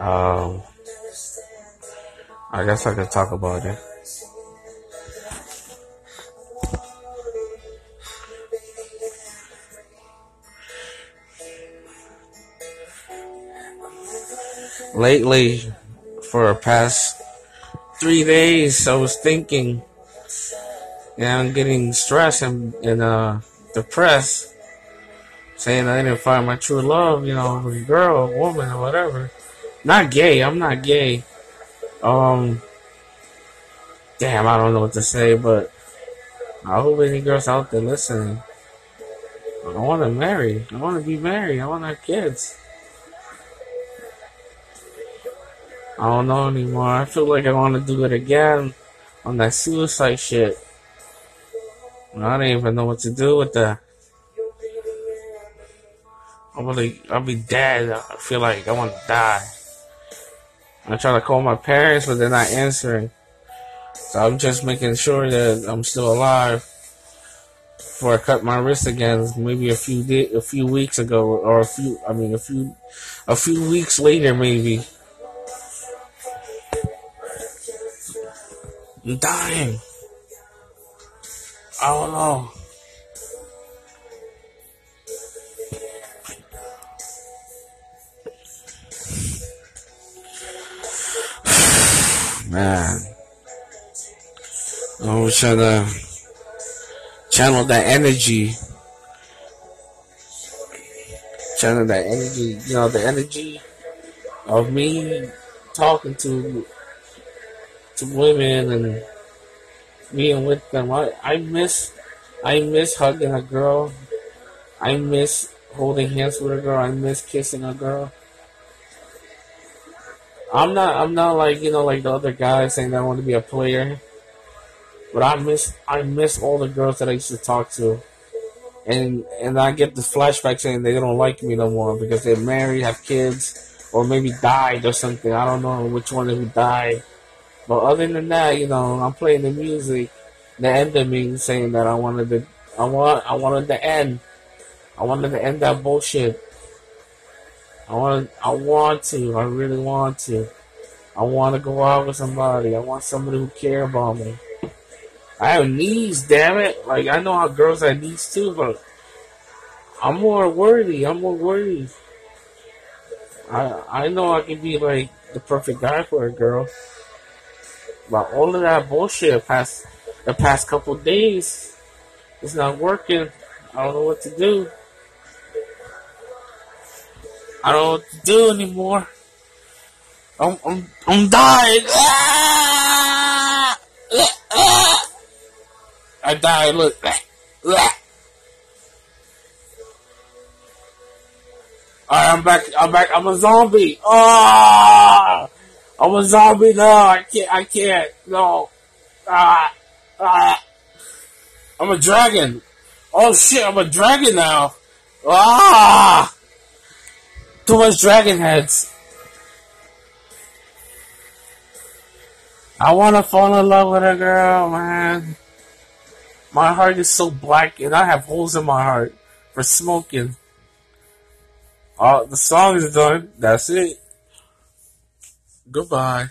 Um, I guess I could talk about it. Lately, for the past three days, I was thinking, yeah, I'm getting stressed and, and uh, depressed, saying I didn't find my true love, you know, a girl, a woman, or whatever. Not gay. I'm not gay. Um, damn, I don't know what to say, but I hope any girls out there listening. I want to marry. I want to be married. I want to have kids. I don't know anymore. I feel like I want to do it again on that suicide shit. I don't even know what to do with that. I'm really, I'll be dead. I feel like I want to die. I try to call my parents, but they're not answering. So I'm just making sure that I'm still alive before I cut my wrist again. Maybe a few di- a few weeks ago, or a few. I mean, a few a few weeks later, maybe. I'm dying. I don't know. Man. I was trying to channel that energy. Channel that energy, you know, the energy of me talking to to women and being with them. I, I miss I miss hugging a girl. I miss holding hands with a girl. I miss kissing a girl. I'm not I'm not like, you know, like the other guys saying that I want to be a player. But I miss I miss all the girls that I used to talk to. And and I get this flashback saying they don't like me no more because they're married, have kids, or maybe died or something. I don't know which one of them died. But other than that, you know, I'm playing the music. The end of me saying that I wanted to I want I wanted to end. I wanted to end that bullshit. I want to. I want to. I really want to. I want to go out with somebody. I want somebody who care about me. I have needs, damn it. Like I know how girls have needs too, but I'm more worthy. I'm more worthy. I I know I can be like the perfect guy for a girl. But all of that bullshit past the past couple days, it's not working. I don't know what to do. I don't do anymore. I'm I'm I'm dying. Ah! I died. Look. Alright, I'm back. I'm back. I'm a zombie. Ah! I'm a zombie now. I can't. I can't. No. Ah! Ah! I'm a dragon. Oh shit! I'm a dragon now. Ah! Too much dragon heads. I wanna fall in love with a girl, man. My heart is so black and I have holes in my heart for smoking. Uh, the song is done. That's it. Goodbye.